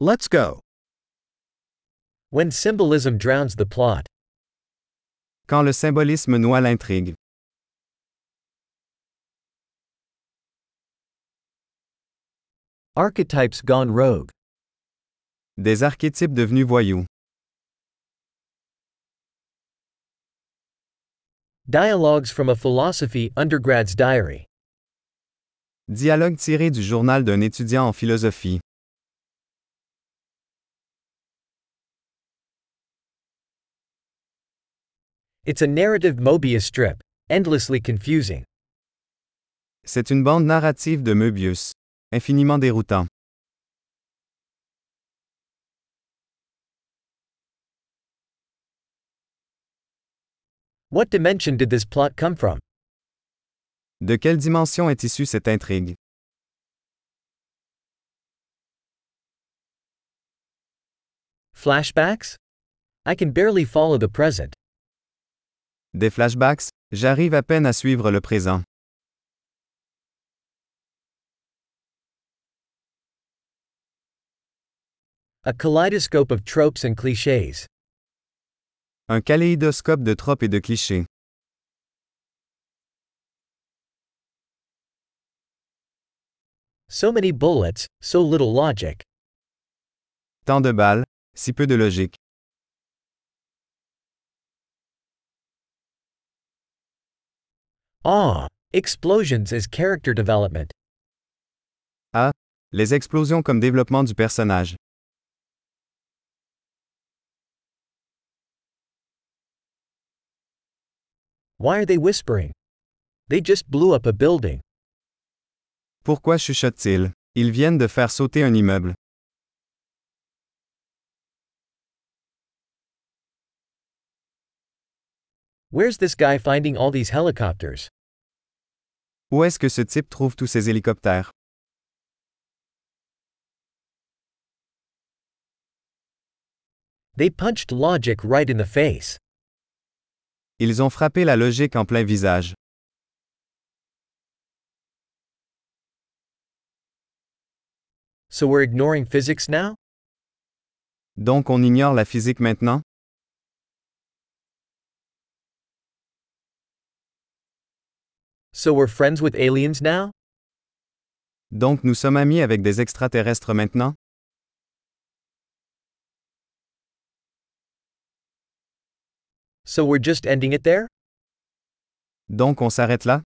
Let's go. When symbolism drowns the plot. Quand le symbolisme noie l'intrigue. Archetypes gone rogue. Des archétypes devenus voyous. Dialogues from a Philosophy Undergrad's Diary. Dialogue tiré du journal d'un étudiant en philosophie. It's a narrative Mobius strip, endlessly confusing. C'est une bande narrative de Möbius. Infiniment déroutant. What dimension did this plot come from? De quelle dimension est issue cette intrigue? Flashbacks? I can barely follow the present. Des flashbacks? J'arrive à peine à suivre le présent. A kaleidoscope of tropes and clichés. Un kaléidoscope de tropes et de clichés. So many bullets, so little logic. Tant de balles, si peu de logique. Ah, explosions as character development. Ah, les explosions comme développement du personnage. Why are they whispering? They just blew up a building. Pourquoi chuchotent-ils? Ils viennent de faire sauter un immeuble. Where's this guy finding all these helicopters? Où est-ce que ce type trouve tous ces hélicoptères? They punched logic right in the face. Ils ont frappé la logique en plein visage. So we're ignoring physics now? Donc on ignore la physique maintenant? So we're friends with aliens now? Donc nous sommes amis avec des extraterrestres maintenant? So we're just ending it there? Donc on s'arrête là?